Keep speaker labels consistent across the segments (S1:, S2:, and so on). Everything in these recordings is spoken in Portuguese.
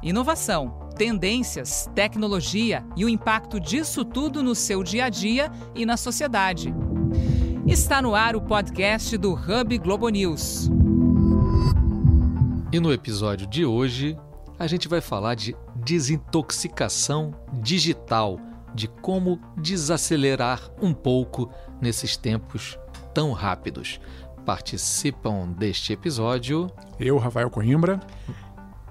S1: Inovação, tendências, tecnologia e o impacto disso tudo no seu dia a dia e na sociedade. Está no ar o podcast do Hub Globo News.
S2: E no episódio de hoje, a gente vai falar de desintoxicação digital, de como desacelerar um pouco nesses tempos tão rápidos. Participam deste episódio
S3: eu, Rafael Coimbra,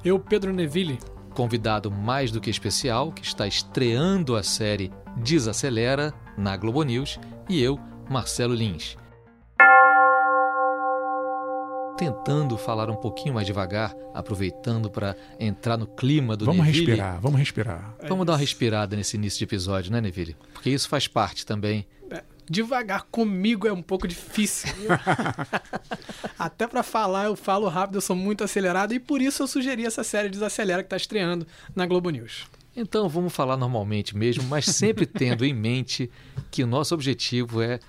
S4: eu, Pedro Neville,
S2: convidado mais do que especial que está estreando a série Desacelera na Globo News e eu, Marcelo Lins. Tentando falar um pouquinho mais devagar, aproveitando para entrar no clima do
S3: vamos
S2: Neville.
S3: respirar, vamos respirar.
S2: Vamos dar uma respirada nesse início de episódio, né, Neville? Porque isso faz parte também.
S4: Devagar comigo é um pouco difícil. Até para falar eu falo rápido, eu sou muito acelerado e por isso eu sugeri essa série Desacelera que está estreando na Globo News.
S2: Então vamos falar normalmente mesmo, mas sempre tendo em mente que o nosso objetivo é,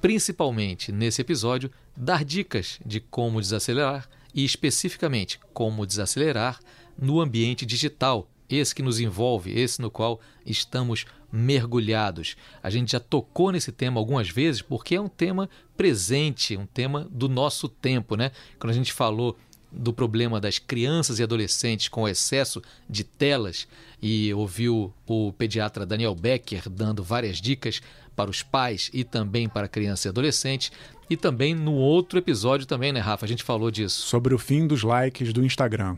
S2: principalmente nesse episódio, dar dicas de como desacelerar e especificamente como desacelerar no ambiente digital, esse que nos envolve, esse no qual estamos mergulhados. A gente já tocou nesse tema algumas vezes porque é um tema presente, um tema do nosso tempo, né? Quando a gente falou do problema das crianças e adolescentes com o excesso de telas e ouviu o pediatra Daniel Becker dando várias dicas para os pais e também para crianças e adolescentes. E também no outro episódio também, né, Rafa? A gente falou disso.
S3: Sobre o fim dos likes do Instagram.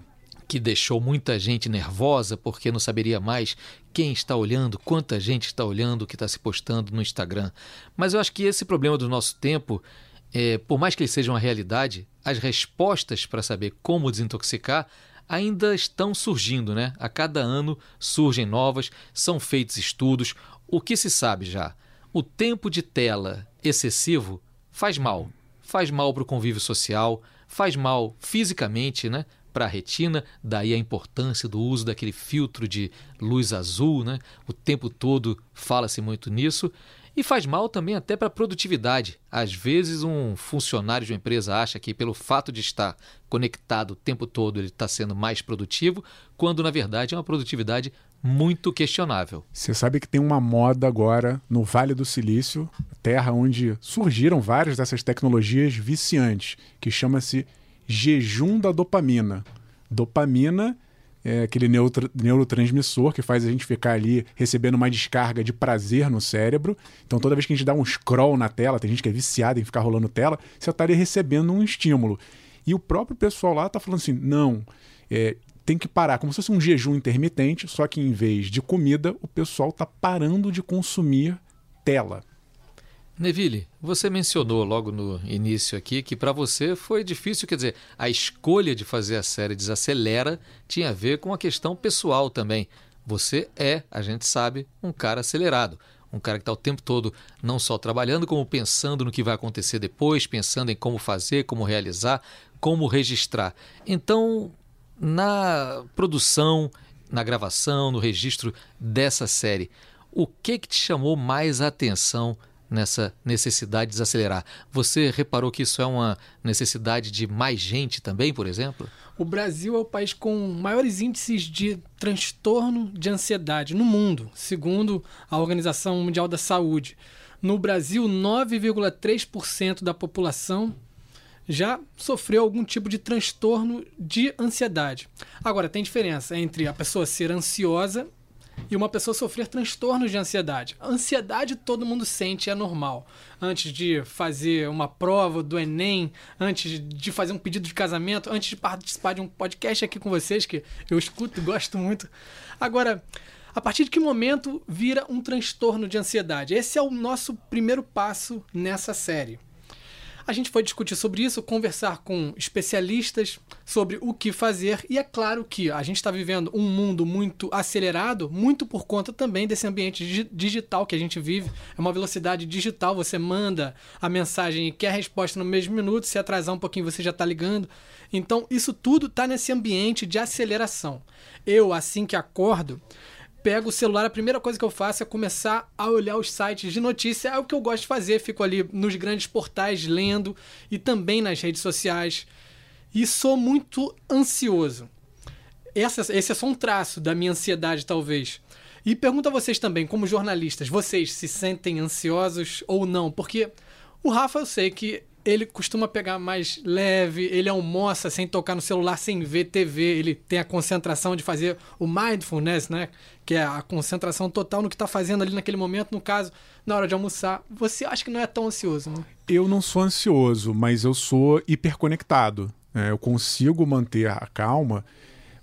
S2: Que deixou muita gente nervosa porque não saberia mais quem está olhando, quanta gente está olhando o que está se postando no Instagram. Mas eu acho que esse problema do nosso tempo é, por mais que ele seja uma realidade, as respostas para saber como desintoxicar ainda estão surgindo, né? A cada ano surgem novas, são feitos estudos. O que se sabe já? O tempo de tela excessivo faz mal. Faz mal para o convívio social, faz mal fisicamente, né? Para a retina, daí a importância do uso daquele filtro de luz azul, né? O tempo todo fala-se muito nisso. E faz mal também até para a produtividade. Às vezes, um funcionário de uma empresa acha que, pelo fato de estar conectado o tempo todo, ele está sendo mais produtivo, quando na verdade é uma produtividade muito questionável.
S3: Você sabe que tem uma moda agora no Vale do Silício, terra onde surgiram várias dessas tecnologias viciantes, que chama-se jejum da dopamina. Dopamina é aquele neurotransmissor que faz a gente ficar ali recebendo uma descarga de prazer no cérebro. Então, toda vez que a gente dá um scroll na tela, tem gente que é viciada em ficar rolando tela, você estaria recebendo um estímulo. E o próprio pessoal lá está falando assim: não, é, tem que parar, como se fosse um jejum intermitente, só que em vez de comida, o pessoal está parando de consumir tela.
S2: Neville, você mencionou logo no início aqui que para você foi difícil, quer dizer, a escolha de fazer a série Desacelera tinha a ver com a questão pessoal também. Você é, a gente sabe, um cara acelerado. Um cara que está o tempo todo não só trabalhando, como pensando no que vai acontecer depois, pensando em como fazer, como realizar, como registrar. Então, na produção, na gravação, no registro dessa série, o que, que te chamou mais a atenção nessa necessidade de desacelerar. Você reparou que isso é uma necessidade de mais gente também, por exemplo?
S4: O Brasil é o país com maiores índices de transtorno de ansiedade no mundo, segundo a Organização Mundial da Saúde. No Brasil, 9,3% da população já sofreu algum tipo de transtorno de ansiedade. Agora, tem diferença entre a pessoa ser ansiosa e uma pessoa sofrer transtornos de ansiedade. A ansiedade todo mundo sente, é normal. Antes de fazer uma prova do Enem, antes de fazer um pedido de casamento, antes de participar de um podcast aqui com vocês, que eu escuto e gosto muito. Agora, a partir de que momento vira um transtorno de ansiedade? Esse é o nosso primeiro passo nessa série. A gente foi discutir sobre isso, conversar com especialistas sobre o que fazer, e é claro que a gente está vivendo um mundo muito acelerado, muito por conta também desse ambiente digital que a gente vive. É uma velocidade digital, você manda a mensagem e quer a resposta no mesmo minuto, se atrasar um pouquinho você já está ligando. Então, isso tudo está nesse ambiente de aceleração. Eu, assim que acordo, pego o celular, a primeira coisa que eu faço é começar a olhar os sites de notícia. É o que eu gosto de fazer, fico ali nos grandes portais lendo e também nas redes sociais. E sou muito ansioso. essa, esse é só um traço da minha ansiedade, talvez. E pergunto a vocês também, como jornalistas, vocês se sentem ansiosos ou não? Porque o Rafa, eu sei que ele costuma pegar mais leve, ele almoça sem tocar no celular, sem ver TV, ele tem a concentração de fazer o mindfulness, né? Que é a concentração total no que está fazendo ali naquele momento, no caso, na hora de almoçar. Você acha que não é tão ansioso, né?
S3: Eu não sou ansioso, mas eu sou hiperconectado. É, eu consigo manter a calma,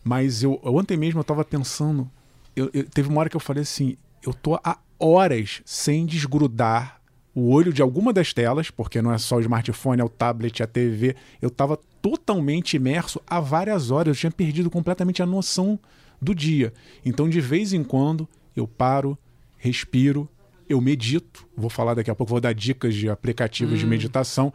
S3: mas eu ontem mesmo eu estava pensando, eu, eu, teve uma hora que eu falei assim, eu tô há horas sem desgrudar o olho de alguma das telas, porque não é só o smartphone, é o tablet, é a TV. Eu estava totalmente imerso há várias horas, eu tinha perdido completamente a noção do dia. Então, de vez em quando, eu paro, respiro, eu medito. Vou falar daqui a pouco, vou dar dicas de aplicativos hum. de meditação.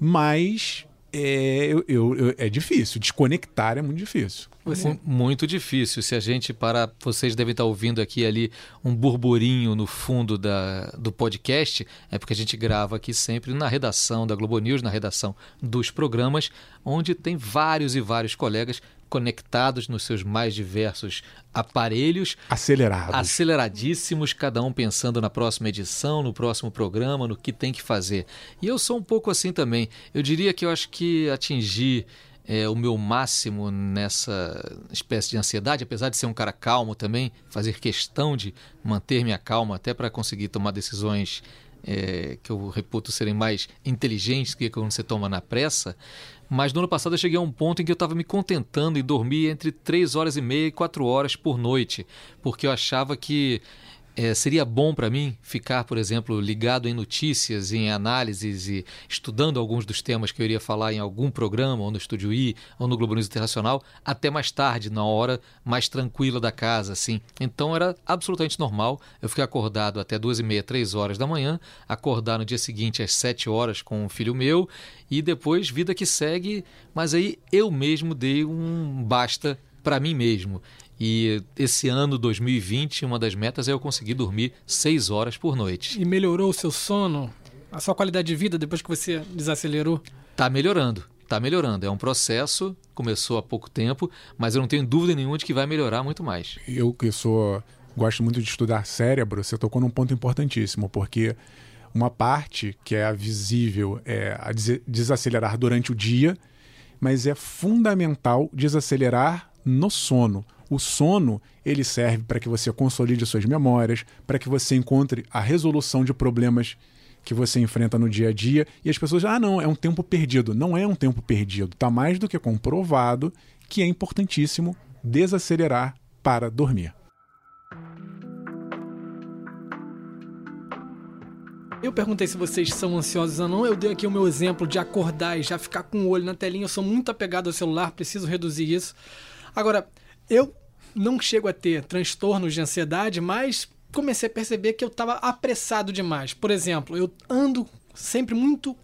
S3: Mas é, eu, eu, é difícil. Desconectar é muito difícil.
S2: Você... Muito difícil. Se a gente parar, vocês devem estar ouvindo aqui ali um burburinho no fundo da, do podcast, é porque a gente grava aqui sempre na redação da Globo News, na redação dos programas, onde tem vários e vários colegas conectados nos seus mais diversos aparelhos.
S3: Acelerados.
S2: Aceleradíssimos, cada um pensando na próxima edição, no próximo programa, no que tem que fazer. E eu sou um pouco assim também. Eu diria que eu acho que atingir é, o meu máximo nessa espécie de ansiedade, apesar de ser um cara calmo também, fazer questão de manter minha calma até para conseguir tomar decisões é, que eu reputo serem mais inteligentes que quando você toma na pressa. Mas no ano passado eu cheguei a um ponto em que eu estava me contentando em dormir entre 3 horas e meia e 4 horas por noite, porque eu achava que é, seria bom para mim ficar, por exemplo, ligado em notícias, em análises e estudando alguns dos temas que eu iria falar em algum programa, ou no Estúdio I, ou no Globo News Internacional, até mais tarde, na hora mais tranquila da casa, assim. Então era absolutamente normal. Eu fiquei acordado até duas e meia, três horas da manhã, acordar no dia seguinte às sete horas com um filho meu e depois vida que segue. Mas aí eu mesmo dei um basta para mim mesmo. E esse ano, 2020, uma das metas é eu conseguir dormir seis horas por noite.
S4: E melhorou o seu sono? A sua qualidade de vida depois que você desacelerou?
S2: Tá melhorando. Tá melhorando. É um processo, começou há pouco tempo, mas eu não tenho dúvida nenhuma de que vai melhorar muito mais.
S3: Eu que sou gosto muito de estudar cérebro, você tocou num ponto importantíssimo, porque uma parte que é a visível é a desacelerar durante o dia, mas é fundamental desacelerar no sono. O sono, ele serve para que você consolide suas memórias, para que você encontre a resolução de problemas que você enfrenta no dia a dia. E as pessoas, ah, não, é um tempo perdido. Não é um tempo perdido. Está mais do que comprovado que é importantíssimo desacelerar para dormir.
S4: Eu perguntei se vocês são ansiosos ou não. Eu dei aqui o meu exemplo de acordar e já ficar com o olho na telinha. Eu sou muito apegado ao celular, preciso reduzir isso. Agora, eu não chego a ter transtornos de ansiedade, mas comecei a perceber que eu estava apressado demais. Por exemplo, eu ando sempre muito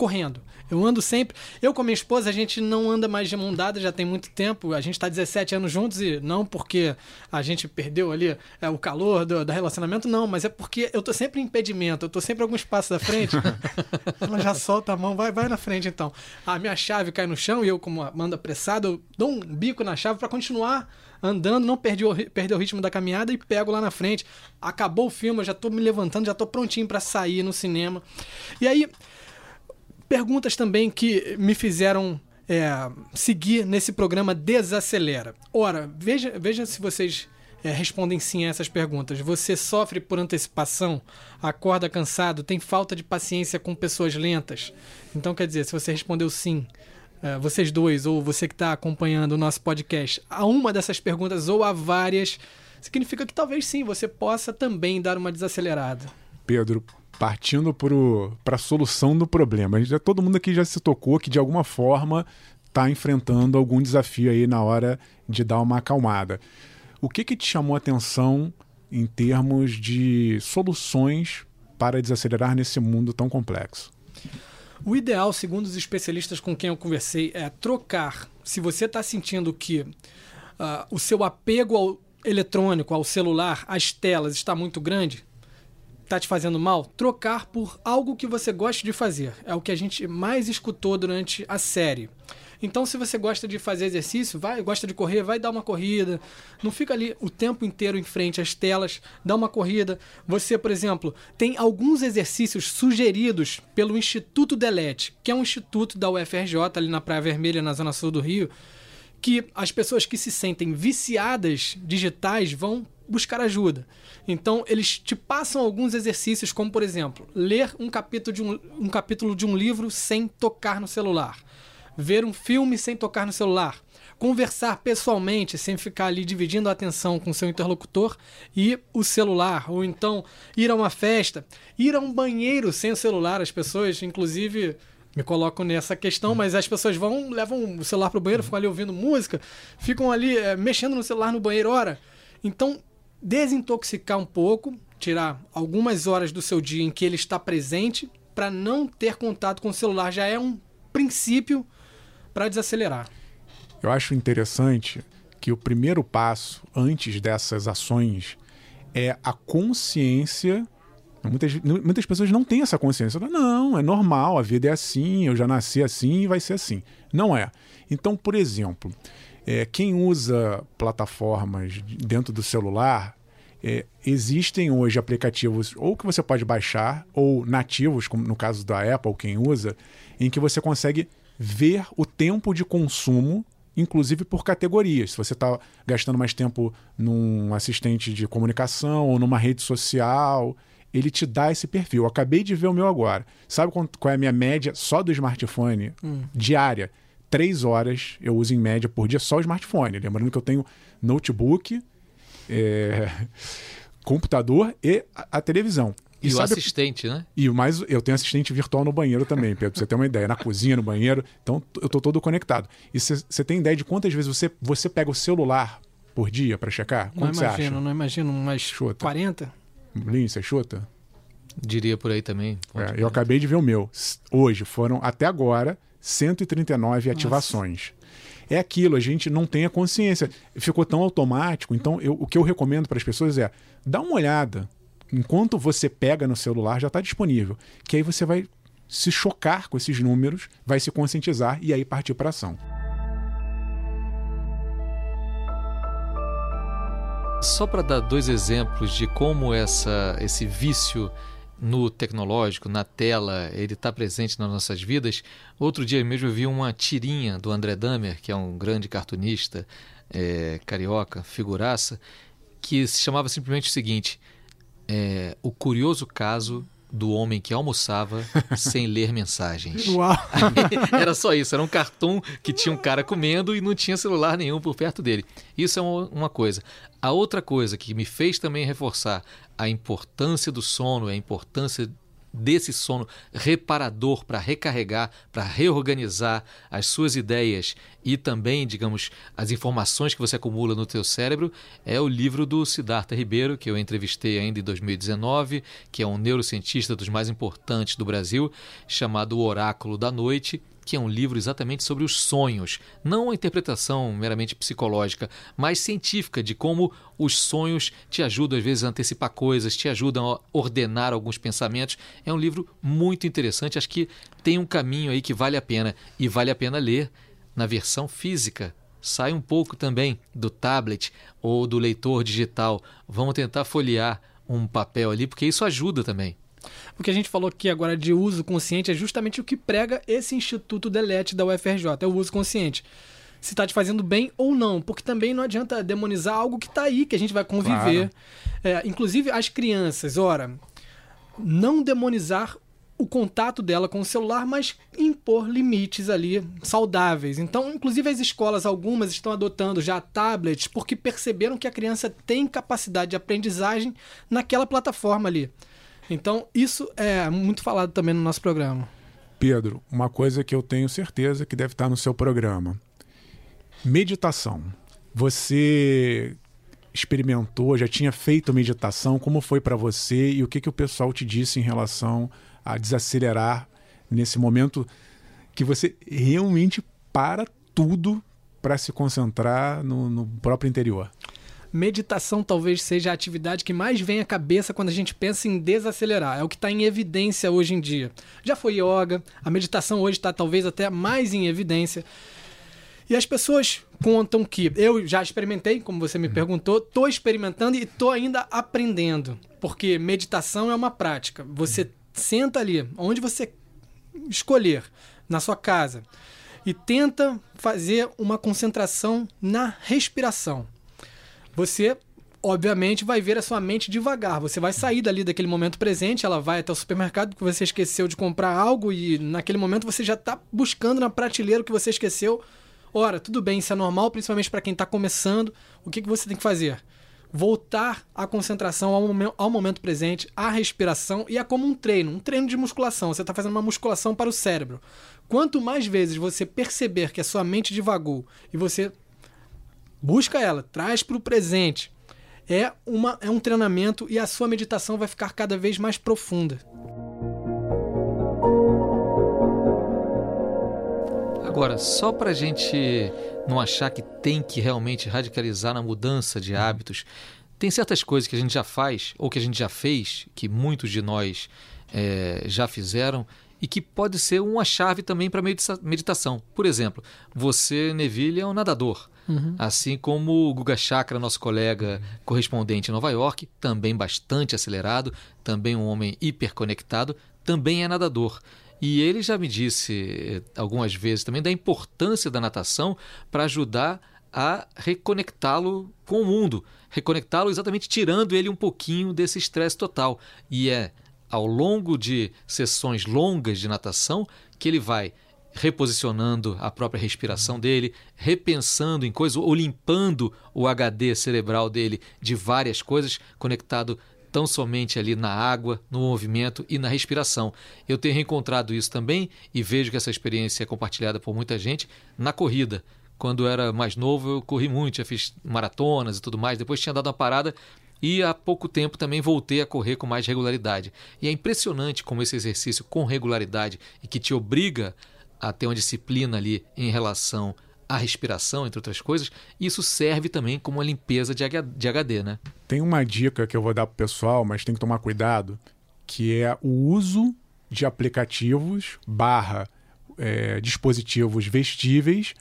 S4: correndo. Eu ando sempre. Eu com a minha esposa, a gente não anda mais de mão dada já tem muito tempo. A gente está 17 anos juntos e não porque a gente perdeu ali é, o calor do, do, relacionamento, não, mas é porque eu tô sempre em impedimento, eu tô sempre alguns passos da frente. ela já solta a mão, vai, vai na frente então. A minha chave cai no chão e eu, como manda apressado, eu dou um bico na chave para continuar andando, não perdi o, perder o ritmo da caminhada e pego lá na frente. Acabou o filme, eu já tô me levantando, já tô prontinho para sair no cinema. E aí Perguntas também que me fizeram é, seguir nesse programa Desacelera. Ora, veja, veja se vocês é, respondem sim a essas perguntas. Você sofre por antecipação? Acorda cansado? Tem falta de paciência com pessoas lentas? Então, quer dizer, se você respondeu sim, é, vocês dois, ou você que está acompanhando o nosso podcast, a uma dessas perguntas ou a várias, significa que talvez sim você possa também dar uma desacelerada.
S3: Pedro, partindo para a solução do problema. Gente, todo mundo aqui já se tocou que de alguma forma está enfrentando algum desafio aí na hora de dar uma acalmada. O que, que te chamou a atenção em termos de soluções para desacelerar nesse mundo tão complexo?
S4: O ideal, segundo os especialistas com quem eu conversei, é trocar. Se você está sentindo que uh, o seu apego ao eletrônico, ao celular, às telas está muito grande, está te fazendo mal, trocar por algo que você goste de fazer. É o que a gente mais escutou durante a série. Então, se você gosta de fazer exercício, vai, gosta de correr, vai dar uma corrida. Não fica ali o tempo inteiro em frente às telas, dá uma corrida. Você, por exemplo, tem alguns exercícios sugeridos pelo Instituto Delete, que é um instituto da UFRJ, ali na Praia Vermelha, na zona sul do Rio, que as pessoas que se sentem viciadas digitais vão buscar ajuda. Então, eles te passam alguns exercícios, como, por exemplo, ler um capítulo de um, um capítulo de um livro sem tocar no celular, ver um filme sem tocar no celular, conversar pessoalmente, sem ficar ali dividindo a atenção com seu interlocutor e o celular, ou então ir a uma festa, ir a um banheiro sem o celular. As pessoas, inclusive, me colocam nessa questão, mas as pessoas vão, levam o celular para o banheiro, ficam ali ouvindo música, ficam ali é, mexendo no celular no banheiro, ora. Então, desintoxicar um pouco, tirar algumas horas do seu dia em que ele está presente, para não ter contato com o celular, já é um princípio para desacelerar.
S3: Eu acho interessante que o primeiro passo antes dessas ações é a consciência. Muitas, muitas pessoas não têm essa consciência. Não, é normal, a vida é assim, eu já nasci assim e vai ser assim. Não é. Então, por exemplo, é, quem usa plataformas dentro do celular, é, existem hoje aplicativos ou que você pode baixar, ou nativos, como no caso da Apple, quem usa, em que você consegue ver o tempo de consumo, inclusive por categorias. Se você está gastando mais tempo num assistente de comunicação ou numa rede social, ele te dá esse perfil. Eu acabei de ver o meu agora. Sabe qual é a minha média só do smartphone hum. diária? três horas eu uso em média por dia só o smartphone. Lembrando que eu tenho notebook, é, computador e a, a televisão.
S2: E, e o sabe, assistente, né?
S3: E mais, eu tenho assistente virtual no banheiro também, Pedro, pra você ter uma ideia. Na cozinha, no banheiro. Então, eu tô todo conectado. E você tem ideia de quantas vezes você, você pega o celular por dia para checar?
S4: Quanto
S3: não
S4: imagino, não imagino. Umas chuta. 40?
S3: Você chuta?
S2: Diria por aí também.
S3: É, eu acabei de ver o meu. Hoje foram, até agora, 139 ativações. É aquilo, a gente não tem a consciência. Ficou tão automático. Então, eu, o que eu recomendo para as pessoas é dá uma olhada. Enquanto você pega no celular, já está disponível. Que aí você vai se chocar com esses números, vai se conscientizar e aí partir para ação.
S2: Só para dar dois exemplos de como essa, esse vício no tecnológico, na tela, ele está presente nas nossas vidas. Outro dia mesmo eu vi uma tirinha do André Damer, que é um grande cartunista é, carioca, figuraça, que se chamava simplesmente o seguinte: é, O curioso caso do homem que almoçava sem ler mensagens.
S4: Uau.
S2: era só isso, era um cartão que tinha um cara comendo e não tinha celular nenhum por perto dele. Isso é uma coisa. A outra coisa que me fez também reforçar a importância do sono, a importância desse sono reparador para recarregar, para reorganizar as suas ideias e também, digamos, as informações que você acumula no teu cérebro, é o livro do Siddhartha Ribeiro, que eu entrevistei ainda em 2019, que é um neurocientista dos mais importantes do Brasil, chamado O Oráculo da Noite, que é um livro exatamente sobre os sonhos, não a interpretação meramente psicológica, mas científica de como os sonhos te ajudam às vezes a antecipar coisas, te ajudam a ordenar alguns pensamentos. É um livro muito interessante, acho que tem um caminho aí que vale a pena e vale a pena ler na versão física. Sai um pouco também do tablet ou do leitor digital. Vamos tentar folhear um papel ali, porque isso ajuda também.
S4: O que a gente falou aqui agora de uso consciente é justamente o que prega esse Instituto Delete da UFRJ, é o uso consciente. Se está te fazendo bem ou não, porque também não adianta demonizar algo que está aí, que a gente vai conviver. Claro. É, inclusive as crianças, ora, não demonizar o contato dela com o celular, mas impor limites ali saudáveis. Então, inclusive as escolas, algumas estão adotando já tablets porque perceberam que a criança tem capacidade de aprendizagem naquela plataforma ali. Então, isso é muito falado também no nosso programa.
S3: Pedro, uma coisa que eu tenho certeza que deve estar no seu programa: meditação. Você experimentou, já tinha feito meditação? Como foi para você e o que, que o pessoal te disse em relação a desacelerar nesse momento que você realmente para tudo para se concentrar no, no próprio interior?
S4: Meditação talvez seja a atividade que mais vem à cabeça quando a gente pensa em desacelerar. É o que está em evidência hoje em dia. Já foi yoga, a meditação hoje está talvez até mais em evidência. E as pessoas contam que eu já experimentei, como você me uhum. perguntou, estou experimentando e estou ainda aprendendo. Porque meditação é uma prática. Você uhum. senta ali, onde você escolher, na sua casa, e tenta fazer uma concentração na respiração. Você obviamente vai ver a sua mente devagar. Você vai sair dali daquele momento presente, ela vai até o supermercado porque você esqueceu de comprar algo e naquele momento você já está buscando na prateleira o que você esqueceu. Ora, tudo bem, isso é normal, principalmente para quem está começando. O que, que você tem que fazer? Voltar a concentração ao, ao momento presente, à respiração e é como um treino, um treino de musculação. Você está fazendo uma musculação para o cérebro. Quanto mais vezes você perceber que a sua mente divagou e você busca ela, traz para o presente, é, uma, é um treinamento e a sua meditação vai ficar cada vez mais profunda.
S2: Agora, só para a gente não achar que tem que realmente radicalizar na mudança de hábitos, tem certas coisas que a gente já faz ou que a gente já fez, que muitos de nós é, já fizeram e que pode ser uma chave também para meditação. Por exemplo, você, Neville, é um nadador. Uhum. Assim como o Guga Chakra, nosso colega correspondente em Nova York, também bastante acelerado, também um homem hiperconectado, também é nadador. E ele já me disse eh, algumas vezes também da importância da natação para ajudar a reconectá-lo com o mundo, reconectá-lo exatamente tirando ele um pouquinho desse estresse total. E é ao longo de sessões longas de natação que ele vai reposicionando a própria respiração dele, repensando em coisas ou limpando o HD cerebral dele de várias coisas, conectado tão somente ali na água, no movimento e na respiração. Eu tenho reencontrado isso também e vejo que essa experiência é compartilhada por muita gente na corrida. Quando era mais novo, eu corri muito, já fiz maratonas e tudo mais. Depois tinha dado uma parada e há pouco tempo também voltei a correr com mais regularidade. E é impressionante como esse exercício com regularidade e que te obriga a ter uma disciplina ali em relação à respiração, entre outras coisas, isso serve também como uma limpeza de HD, né?
S3: Tem uma dica que eu vou dar para o pessoal, mas tem que tomar cuidado, que é o uso de aplicativos barra é, dispositivos vestíveis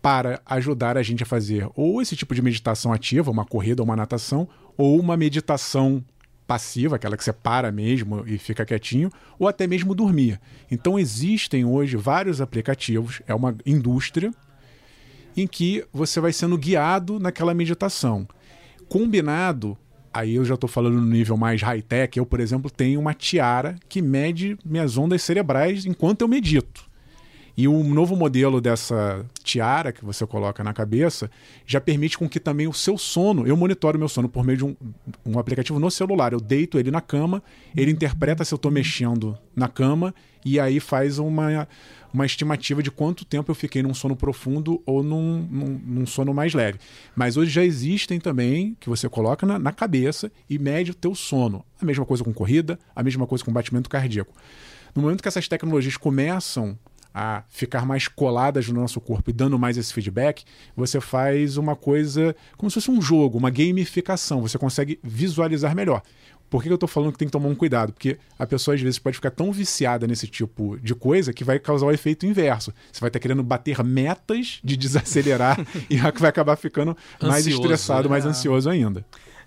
S3: para ajudar a gente a fazer ou esse tipo de meditação ativa, uma corrida ou uma natação, ou uma meditação passiva, aquela que você para mesmo e fica quietinho, ou até mesmo dormir. Então existem hoje vários aplicativos, é uma indústria em que você vai sendo guiado naquela meditação. Combinado, aí eu já estou falando no nível mais high-tech, eu, por exemplo, tenho uma tiara que mede minhas ondas cerebrais enquanto eu medito. E um novo modelo dessa tiara que você coloca na cabeça já permite com que também o seu sono, eu monitoro meu sono por meio de um, um aplicativo no celular. Eu deito ele na cama, ele interpreta se eu estou mexendo na cama e aí faz uma, uma estimativa de quanto tempo eu fiquei num sono profundo ou num, num, num sono mais leve. Mas hoje já existem também que você coloca na, na cabeça e mede o teu sono. A mesma coisa com corrida, a mesma coisa com batimento cardíaco. No momento que essas tecnologias começam a ficar mais coladas no nosso corpo e dando mais esse feedback, você faz uma coisa como se fosse um jogo, uma gamificação. Você consegue visualizar melhor. Por que eu estou falando que tem que tomar um cuidado? Porque a pessoa às vezes pode ficar tão viciada nesse tipo de coisa que vai causar o efeito inverso. Você vai estar querendo bater metas de desacelerar e vai acabar ficando ansioso, mais estressado, mais é. ansioso ainda.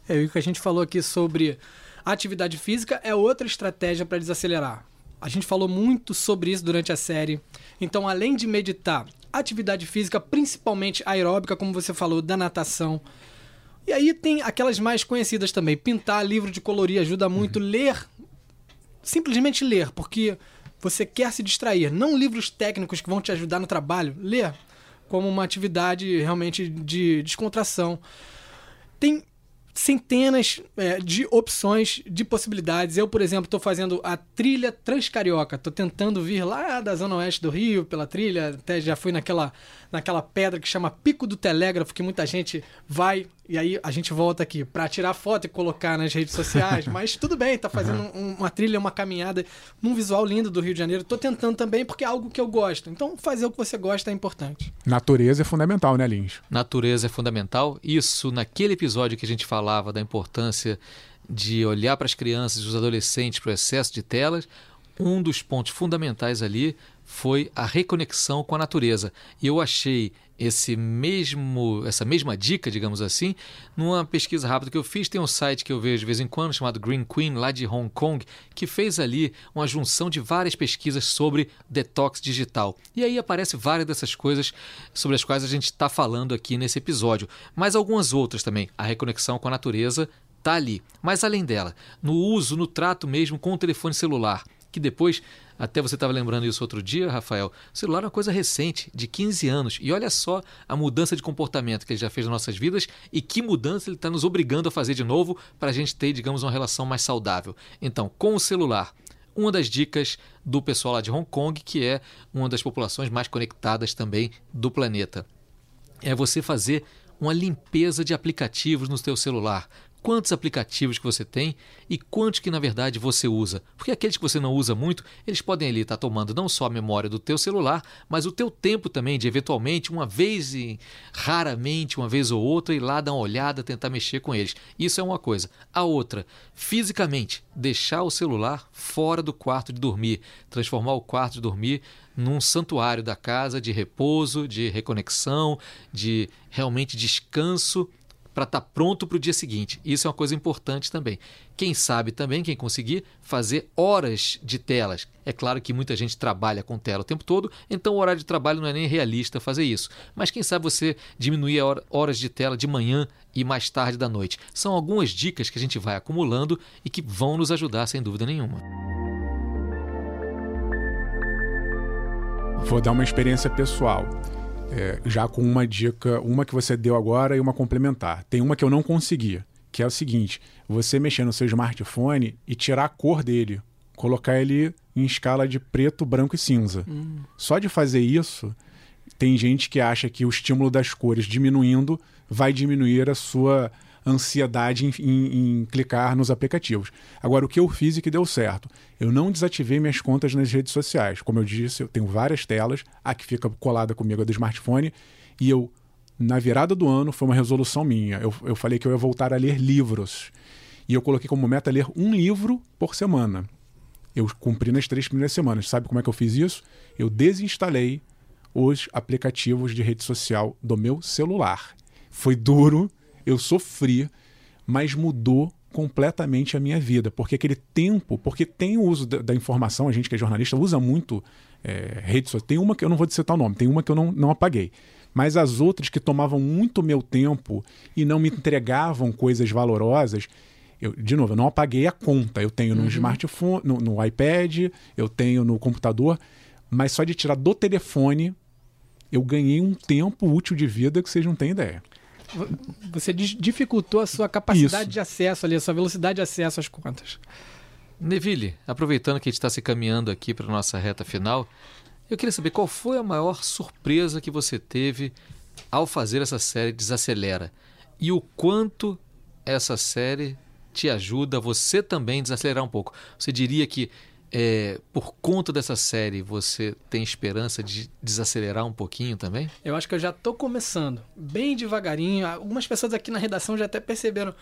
S4: É o que a gente falou aqui sobre atividade física é outra estratégia para desacelerar. A gente falou muito sobre isso durante a série. Então, além de meditar, atividade física, principalmente aeróbica, como você falou, da natação. E aí tem aquelas mais conhecidas também. Pintar, livro de colorir ajuda muito. Uhum. Ler, simplesmente ler, porque você quer se distrair. Não livros técnicos que vão te ajudar no trabalho. Ler como uma atividade realmente de descontração. Tem centenas é, de opções, de possibilidades. Eu, por exemplo, estou fazendo a trilha Transcarioca. Estou tentando vir lá da zona oeste do Rio pela trilha. Até já fui naquela, naquela pedra que chama Pico do Telégrafo, que muita gente vai e aí a gente volta aqui para tirar foto e colocar nas redes sociais. Mas tudo bem, tá fazendo uhum. uma trilha, uma caminhada num visual lindo do Rio de Janeiro. Tô tentando também porque é algo que eu gosto. Então fazer o que você gosta é importante.
S3: Natureza é fundamental, né, Lins?
S2: Natureza é fundamental. Isso naquele episódio que a gente falava da importância de olhar para as crianças e os adolescentes para o excesso de telas, um dos pontos fundamentais ali foi a reconexão com a natureza. E eu achei esse mesmo, essa mesma dica, digamos assim, numa pesquisa rápida que eu fiz. Tem um site que eu vejo de vez em quando chamado Green Queen, lá de Hong Kong, que fez ali uma junção de várias pesquisas sobre detox digital. E aí aparece várias dessas coisas sobre as quais a gente está falando aqui nesse episódio, mas algumas outras também. A reconexão com a natureza está ali. Mas além dela, no uso, no trato mesmo com o telefone celular, que depois até você estava lembrando isso outro dia, Rafael. O celular é uma coisa recente, de 15 anos. E olha só a mudança de comportamento que ele já fez nas nossas vidas e que mudança ele está nos obrigando a fazer de novo para a gente ter, digamos, uma relação mais saudável. Então, com o celular, uma das dicas do pessoal lá de Hong Kong, que é uma das populações mais conectadas também do planeta, é você fazer uma limpeza de aplicativos no seu celular quantos aplicativos que você tem e quantos que na verdade você usa. Porque aqueles que você não usa muito, eles podem ali estar tomando não só a memória do teu celular, mas o teu tempo também de eventualmente uma vez e raramente, uma vez ou outra ir lá dar uma olhada, tentar mexer com eles. Isso é uma coisa. A outra, fisicamente, deixar o celular fora do quarto de dormir, transformar o quarto de dormir num santuário da casa de repouso, de reconexão, de realmente descanso para estar tá pronto para o dia seguinte. Isso é uma coisa importante também. Quem sabe também, quem conseguir, fazer horas de telas. É claro que muita gente trabalha com tela o tempo todo, então o horário de trabalho não é nem realista fazer isso. Mas quem sabe você diminuir horas de tela de manhã e mais tarde da noite. São algumas dicas que a gente vai acumulando e que vão nos ajudar sem dúvida nenhuma.
S3: Vou dar uma experiência pessoal é, já com uma dica, uma que você deu agora e uma complementar. Tem uma que eu não conseguia, que é o seguinte: você mexer no seu smartphone e tirar a cor dele, colocar ele em escala de preto, branco e cinza. Hum. Só de fazer isso, tem gente que acha que o estímulo das cores diminuindo vai diminuir a sua ansiedade em, em, em, clicar nos aplicativos. Agora, o que eu fiz e que deu certo? Eu não desativei minhas contas nas redes sociais. Como eu disse, eu tenho várias telas, a que fica colada comigo é do smartphone, e eu, na virada do ano, foi uma resolução minha. Eu, eu falei que eu ia voltar a ler livros. E eu coloquei como meta ler um livro por semana. Eu cumpri nas três primeiras semanas. Sabe como é que eu fiz isso? Eu desinstalei os aplicativos de rede social do meu celular. Foi duro, eu sofri, mas mudou completamente a minha vida, porque aquele tempo, porque tem o uso da, da informação, a gente que é jornalista usa muito é, redes sociais. Tem uma que eu não vou citar o nome, tem uma que eu não, não apaguei. Mas as outras que tomavam muito meu tempo e não me entregavam coisas valorosas, eu, de novo, eu não apaguei a conta. Eu tenho no uhum. smartphone, no, no iPad, eu tenho no computador, mas só de tirar do telefone, eu ganhei um tempo útil de vida que vocês não têm ideia
S4: você dificultou a sua capacidade Isso. de acesso ali, a sua velocidade de acesso às contas.
S2: Neville, aproveitando que a gente está se caminhando aqui para a nossa reta final, eu queria saber qual foi a maior surpresa que você teve ao fazer essa série Desacelera e o quanto essa série te ajuda você também desacelerar um pouco. Você diria que é, por conta dessa série, você tem esperança de desacelerar um pouquinho também?
S4: Eu acho que eu já estou começando, bem devagarinho. Algumas pessoas aqui na redação já até perceberam.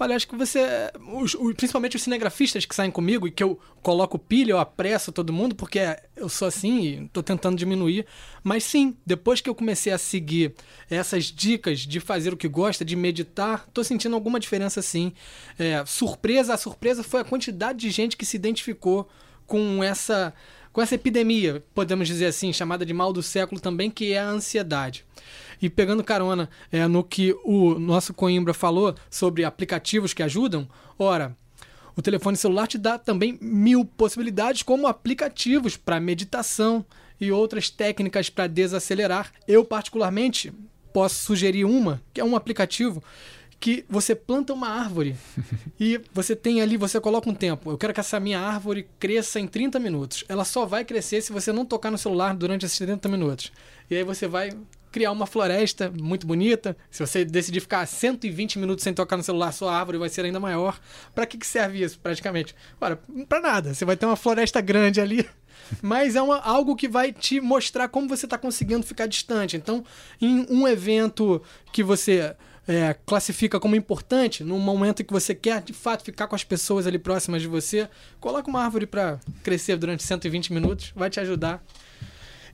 S4: Olha, acho que você. Os, os, principalmente os cinegrafistas que saem comigo e que eu coloco pilha, eu apresso todo mundo, porque eu sou assim e estou tentando diminuir. Mas sim, depois que eu comecei a seguir essas dicas de fazer o que gosta, de meditar, estou sentindo alguma diferença sim. É, surpresa, a surpresa foi a quantidade de gente que se identificou com essa com essa epidemia, podemos dizer assim, chamada de mal do século também, que é a ansiedade. E pegando carona é, no que o nosso Coimbra falou sobre aplicativos que ajudam, ora, o telefone celular te dá também mil possibilidades, como aplicativos para meditação e outras técnicas para desacelerar. Eu, particularmente, posso sugerir uma, que é um aplicativo que você planta uma árvore e você tem ali, você coloca um tempo. Eu quero que essa minha árvore cresça em 30 minutos. Ela só vai crescer se você não tocar no celular durante esses 30 minutos. E aí você vai criar uma floresta muito bonita. Se você decidir ficar 120 minutos sem tocar no celular, sua árvore vai ser ainda maior. Para que, que serve isso, praticamente? Ora, para nada. Você vai ter uma floresta grande ali mas é uma, algo que vai te mostrar como você está conseguindo ficar distante. Então, em um evento que você é, classifica como importante, no momento em que você quer de fato ficar com as pessoas ali próximas de você, coloca uma árvore para crescer durante 120 minutos, vai te ajudar.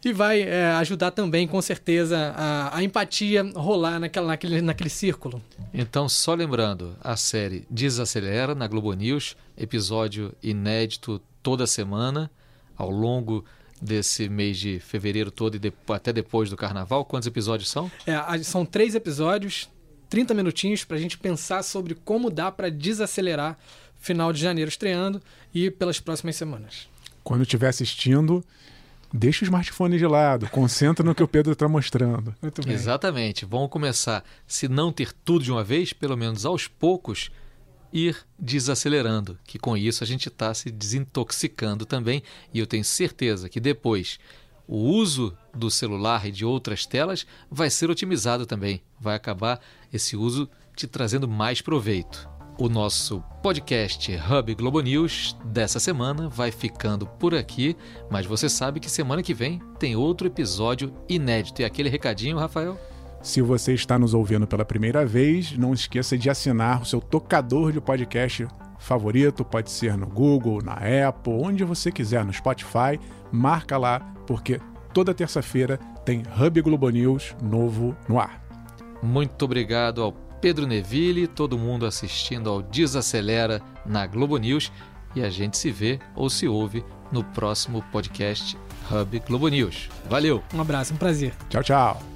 S4: e vai é, ajudar também, com certeza, a, a, empatia rolar naquela, naquele, naquele círculo.
S2: Então, só lembrando, a série Desacelera na Globo News, episódio inédito toda semana, ao longo desse mês de fevereiro todo e de, até depois do carnaval. Quantos episódios são?
S4: É, são três episódios, 30 minutinhos para a gente pensar sobre como dá para desacelerar final de janeiro estreando e pelas próximas semanas.
S3: Quando estiver assistindo, deixa o smartphone de lado, concentra no que o Pedro está mostrando.
S2: Muito bem. Exatamente. Vamos começar, se não ter tudo de uma vez, pelo menos aos poucos, ir desacelerando, que com isso a gente está se desintoxicando também. E eu tenho certeza que depois o uso do celular e de outras telas vai ser otimizado também. Vai acabar esse uso te trazendo mais proveito. O nosso podcast Hub Globo News dessa semana vai ficando por aqui, mas você sabe que semana que vem tem outro episódio inédito. E aquele recadinho, Rafael?
S3: Se você está nos ouvindo pela primeira vez, não esqueça de assinar o seu tocador de podcast favorito, pode ser no Google, na Apple, onde você quiser, no Spotify, marca lá, porque toda terça-feira tem Hub Globo News novo no ar.
S2: Muito obrigado ao Pedro Neville, todo mundo assistindo ao Desacelera na Globo News e a gente se vê ou se ouve no próximo podcast Hub Globo News. Valeu!
S4: Um abraço, um prazer.
S3: Tchau, tchau.